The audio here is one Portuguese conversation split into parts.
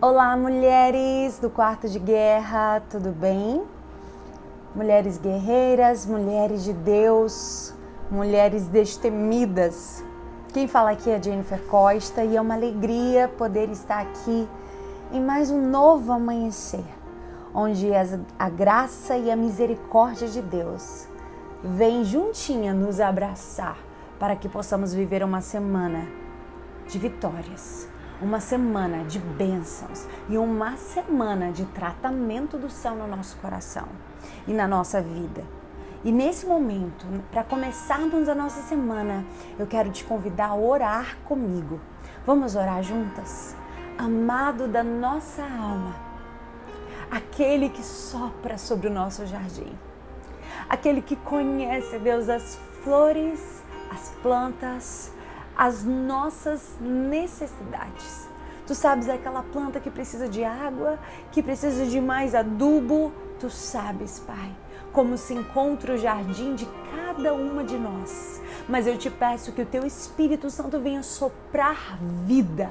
Olá, mulheres do quarto de guerra, tudo bem? Mulheres guerreiras, mulheres de Deus, mulheres destemidas. Quem fala aqui é Jennifer Costa e é uma alegria poder estar aqui em mais um novo amanhecer, onde a graça e a misericórdia de Deus vem juntinha nos abraçar para que possamos viver uma semana de vitórias uma semana de bênçãos e uma semana de tratamento do céu no nosso coração e na nossa vida. E nesse momento, para começarmos a nossa semana, eu quero te convidar a orar comigo. Vamos orar juntas? Amado da nossa alma, aquele que sopra sobre o nosso jardim, aquele que conhece, Deus, as flores, as plantas, as nossas necessidades. Tu sabes aquela planta que precisa de água, que precisa de mais adubo. Tu sabes, Pai, como se encontra o jardim de cada uma de nós. Mas eu te peço que o teu Espírito Santo venha soprar vida.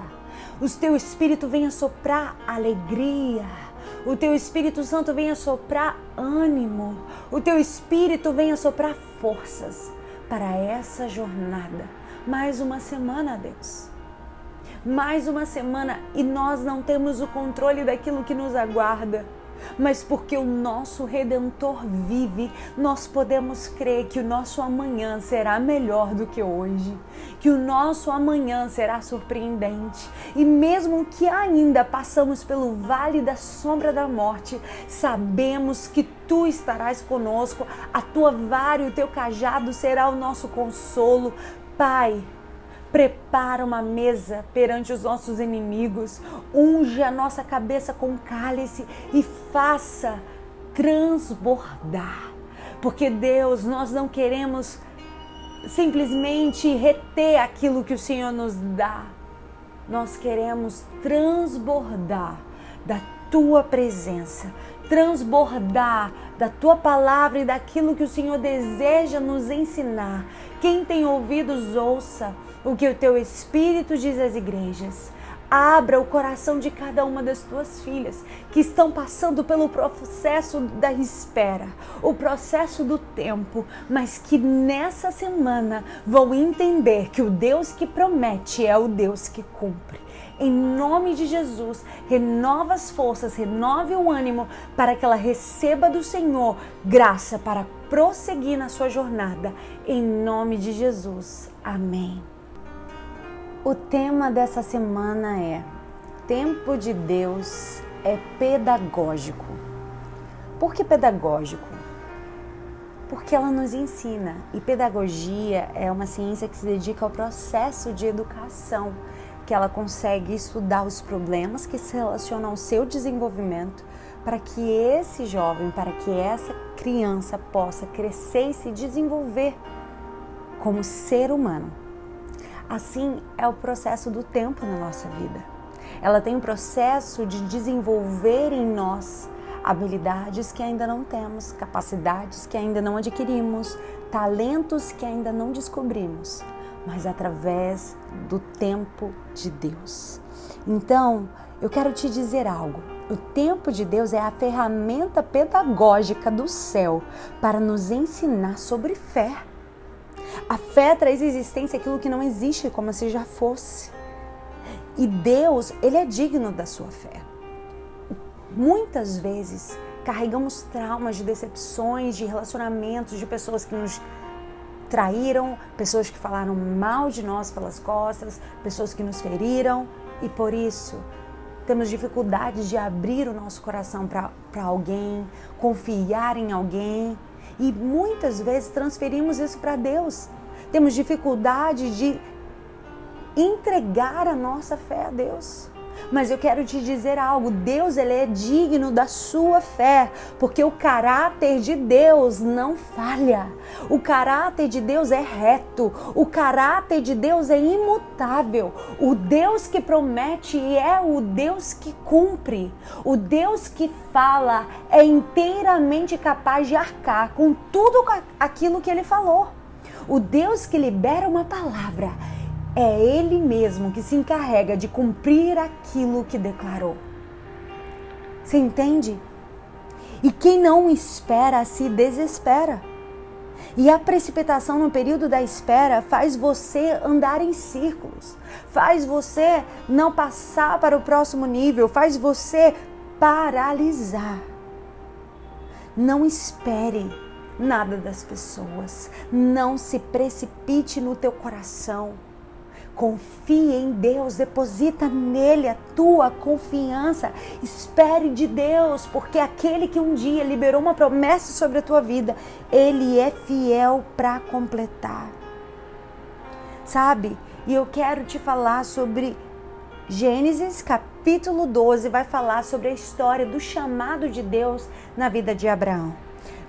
O teu Espírito venha soprar alegria. O teu Espírito Santo venha soprar ânimo. O teu Espírito venha soprar forças para essa jornada mais uma semana, Deus. Mais uma semana e nós não temos o controle daquilo que nos aguarda. Mas porque o nosso Redentor vive, nós podemos crer que o nosso amanhã será melhor do que hoje, que o nosso amanhã será surpreendente. E mesmo que ainda passamos pelo vale da sombra da morte, sabemos que tu estarás conosco, a tua vara e o teu cajado será o nosso consolo. Pai, prepara uma mesa perante os nossos inimigos, unge a nossa cabeça com cálice e faça transbordar. Porque Deus, nós não queremos simplesmente reter aquilo que o Senhor nos dá. Nós queremos transbordar da tua presença, transbordar da tua palavra e daquilo que o Senhor deseja nos ensinar. Quem tem ouvidos, ouça o que o teu Espírito diz às igrejas. Abra o coração de cada uma das tuas filhas que estão passando pelo processo da espera, o processo do tempo, mas que nessa semana vão entender que o Deus que promete é o Deus que cumpre em nome de Jesus, renova as forças, renove o ânimo para que ela receba do Senhor graça para prosseguir na sua jornada. Em nome de Jesus. Amém. O tema dessa semana é: Tempo de Deus é pedagógico. Por que pedagógico? Porque ela nos ensina e pedagogia é uma ciência que se dedica ao processo de educação que ela consegue estudar os problemas que se relacionam ao seu desenvolvimento para que esse jovem, para que essa criança possa crescer e se desenvolver como ser humano. Assim é o processo do tempo na nossa vida. Ela tem um processo de desenvolver em nós habilidades que ainda não temos, capacidades que ainda não adquirimos, talentos que ainda não descobrimos mas através do tempo de Deus. Então, eu quero te dizer algo. O tempo de Deus é a ferramenta pedagógica do céu para nos ensinar sobre fé. A fé traz existência aquilo que não existe, como se já fosse. E Deus, ele é digno da sua fé. Muitas vezes carregamos traumas de decepções, de relacionamentos, de pessoas que nos traíram, pessoas que falaram mal de nós pelas costas, pessoas que nos feriram e por isso temos dificuldade de abrir o nosso coração para alguém, confiar em alguém e muitas vezes transferimos isso para Deus. Temos dificuldade de entregar a nossa fé a Deus. Mas eu quero te dizer algo, Deus ele é digno da sua fé, porque o caráter de Deus não falha. O caráter de Deus é reto, o caráter de Deus é imutável. O Deus que promete é o Deus que cumpre. O Deus que fala é inteiramente capaz de arcar com tudo aquilo que ele falou. O Deus que libera uma palavra é Ele mesmo que se encarrega de cumprir aquilo que declarou. Você entende? E quem não espera se desespera. E a precipitação no período da espera faz você andar em círculos, faz você não passar para o próximo nível, faz você paralisar. Não espere nada das pessoas, não se precipite no teu coração. Confie em Deus, deposita nele a tua confiança. Espere de Deus, porque aquele que um dia liberou uma promessa sobre a tua vida, ele é fiel para completar. Sabe? E eu quero te falar sobre Gênesis capítulo 12, vai falar sobre a história do chamado de Deus na vida de Abraão.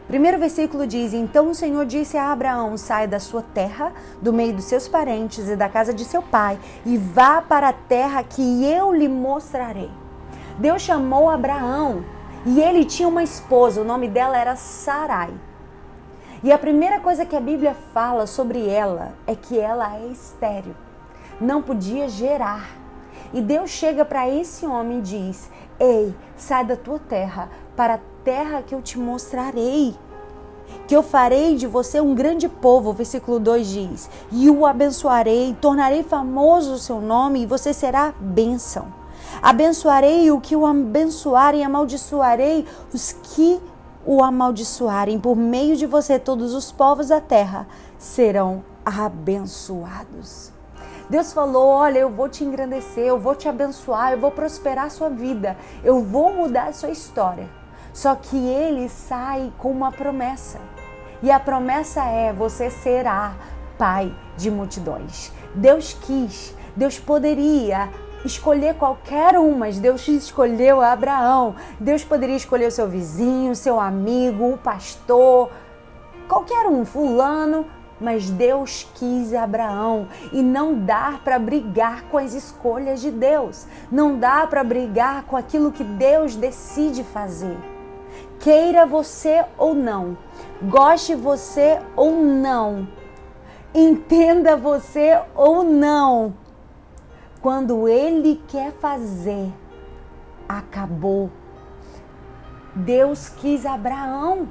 Primeiro versículo diz: Então o Senhor disse a Abraão: Saia da sua terra, do meio dos seus parentes e da casa de seu pai, e vá para a terra que eu lhe mostrarei. Deus chamou Abraão e ele tinha uma esposa, o nome dela era Sarai. E a primeira coisa que a Bíblia fala sobre ela é que ela é estéril, não podia gerar. E Deus chega para esse homem e diz: Ei, sai da tua terra para a terra que eu te mostrarei. Que eu farei de você um grande povo, versículo 2 diz, e o abençoarei, tornarei famoso o seu nome, e você será bênção. Abençoarei o que o abençoarem, amaldiçoarei os que o amaldiçoarem. Por meio de você, todos os povos da terra serão abençoados. Deus falou: Olha, eu vou te engrandecer, eu vou te abençoar, eu vou prosperar a sua vida, eu vou mudar a sua história. Só que ele sai com uma promessa. E a promessa é: você será pai de multidões. Deus quis, Deus poderia escolher qualquer um, mas Deus escolheu Abraão. Deus poderia escolher o seu vizinho, seu amigo, o pastor, qualquer um, fulano, mas Deus quis Abraão e não dá para brigar com as escolhas de Deus. Não dá para brigar com aquilo que Deus decide fazer. Queira você ou não, goste você ou não, entenda você ou não, quando ele quer fazer, acabou. Deus quis Abraão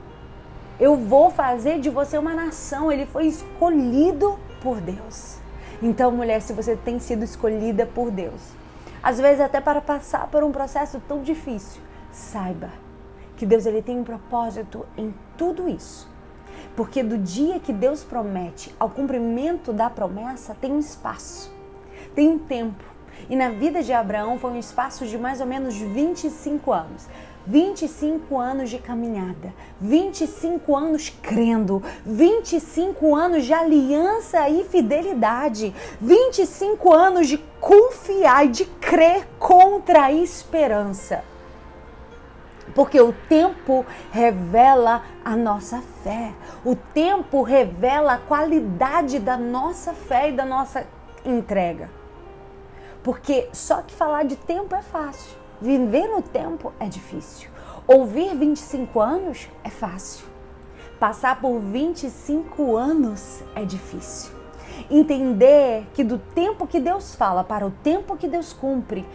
eu vou fazer de você uma nação. Ele foi escolhido por Deus. Então, mulher, se você tem sido escolhida por Deus, às vezes até para passar por um processo tão difícil, saiba que Deus ele tem um propósito em tudo isso. Porque do dia que Deus promete ao cumprimento da promessa, tem um espaço, tem um tempo. E na vida de Abraão foi um espaço de mais ou menos 25 anos. 25 anos de caminhada, 25 anos crendo, 25 anos de aliança e fidelidade, 25 anos de confiar e de crer contra a esperança. Porque o tempo revela a nossa fé, o tempo revela a qualidade da nossa fé e da nossa entrega. Porque só que falar de tempo é fácil. Viver no tempo é difícil. Ouvir 25 anos é fácil. Passar por 25 anos é difícil. Entender que do tempo que Deus fala para o tempo que Deus cumpre,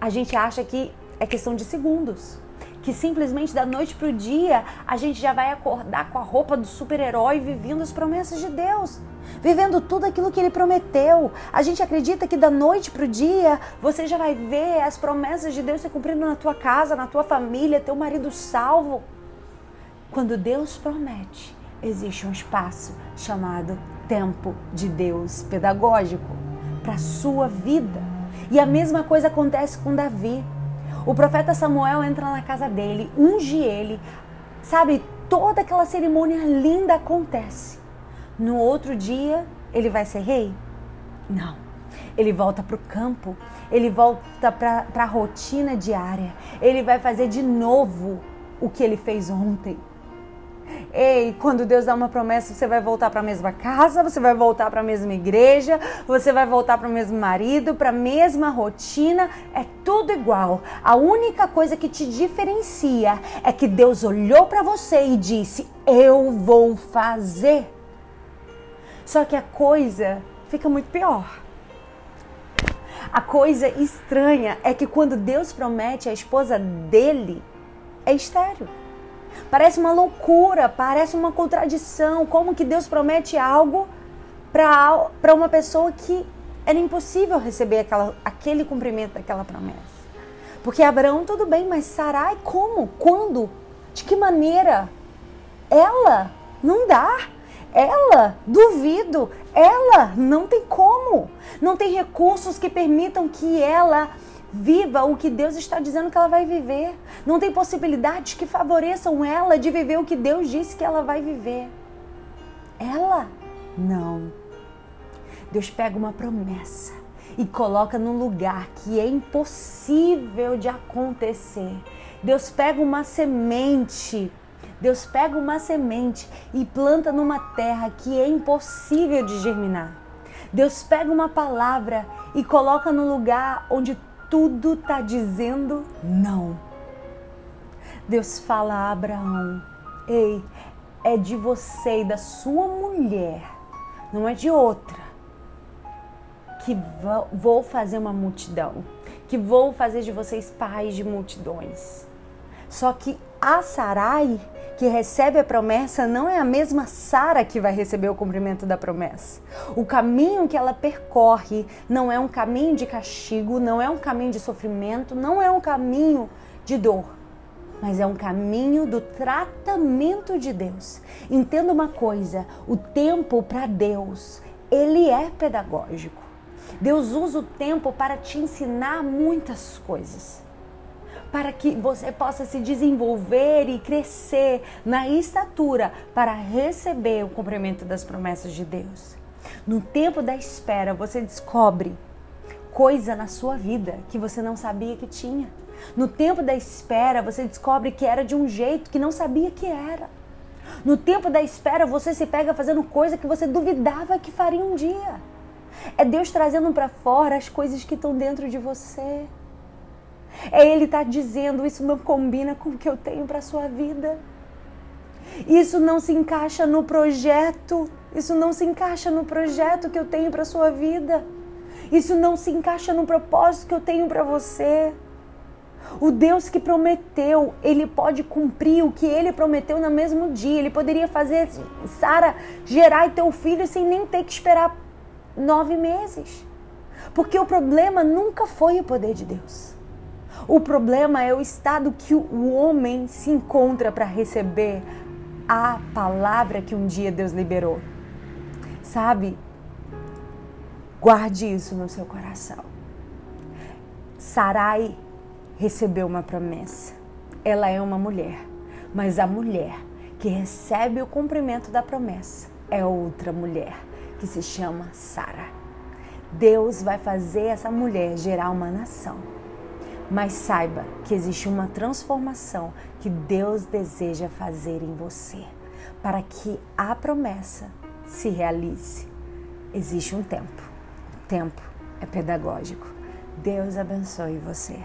a gente acha que é questão de segundos que simplesmente da noite para o dia a gente já vai acordar com a roupa do super-herói vivendo as promessas de Deus, vivendo tudo aquilo que ele prometeu. A gente acredita que da noite para o dia você já vai ver as promessas de Deus se cumprindo na tua casa, na tua família, teu marido salvo. Quando Deus promete, existe um espaço chamado tempo de Deus pedagógico para a sua vida. E a mesma coisa acontece com Davi. O profeta Samuel entra na casa dele, unge ele, sabe? Toda aquela cerimônia linda acontece. No outro dia, ele vai ser rei? Não. Ele volta para o campo, ele volta para a rotina diária, ele vai fazer de novo o que ele fez ontem. Ei, quando Deus dá uma promessa, você vai voltar para a mesma casa, você vai voltar para a mesma igreja, você vai voltar para o mesmo marido, para a mesma rotina, é tudo igual. A única coisa que te diferencia é que Deus olhou para você e disse: Eu vou fazer. Só que a coisa fica muito pior. A coisa estranha é que quando Deus promete a esposa dele, é estéreo. Parece uma loucura, parece uma contradição. Como que Deus promete algo para uma pessoa que era impossível receber aquela, aquele cumprimento daquela promessa? Porque Abraão, tudo bem, mas Sarai, como? Quando? De que maneira? Ela não dá. Ela, duvido, ela não tem como. Não tem recursos que permitam que ela viva o que Deus está dizendo que ela vai viver. Não tem possibilidades que favoreçam ela de viver o que Deus disse que ela vai viver. Ela não. Deus pega uma promessa e coloca num lugar que é impossível de acontecer. Deus pega uma semente Deus pega uma semente e planta numa terra que é impossível de germinar. Deus pega uma palavra e coloca no lugar onde tudo está dizendo não. Deus fala a Abraão: Ei, é de você e da sua mulher, não é de outra, que vou fazer uma multidão, que vou fazer de vocês pais de multidões. Só que a Sarai, que recebe a promessa, não é a mesma Sara que vai receber o cumprimento da promessa. O caminho que ela percorre não é um caminho de castigo, não é um caminho de sofrimento, não é um caminho de dor, mas é um caminho do tratamento de Deus. Entenda uma coisa: o tempo para Deus, ele é pedagógico. Deus usa o tempo para te ensinar muitas coisas para que você possa se desenvolver e crescer na estatura para receber o cumprimento das promessas de Deus. No tempo da espera, você descobre coisa na sua vida que você não sabia que tinha. No tempo da espera, você descobre que era de um jeito que não sabia que era. No tempo da espera, você se pega fazendo coisa que você duvidava que faria um dia. É Deus trazendo para fora as coisas que estão dentro de você. É Ele estar tá dizendo: Isso não combina com o que eu tenho para sua vida. Isso não se encaixa no projeto. Isso não se encaixa no projeto que eu tenho para sua vida. Isso não se encaixa no propósito que eu tenho para você. O Deus que prometeu, ele pode cumprir o que ele prometeu no mesmo dia. Ele poderia fazer Sara gerar teu filho sem nem ter que esperar nove meses. Porque o problema nunca foi o poder de Deus. O problema é o estado que o homem se encontra para receber a palavra que um dia Deus liberou. Sabe? Guarde isso no seu coração. Sarai recebeu uma promessa. Ela é uma mulher, mas a mulher que recebe o cumprimento da promessa é outra mulher que se chama Sara. Deus vai fazer essa mulher gerar uma nação mas saiba que existe uma transformação que Deus deseja fazer em você para que a promessa se realize. Existe um tempo. O tempo é pedagógico. Deus abençoe você.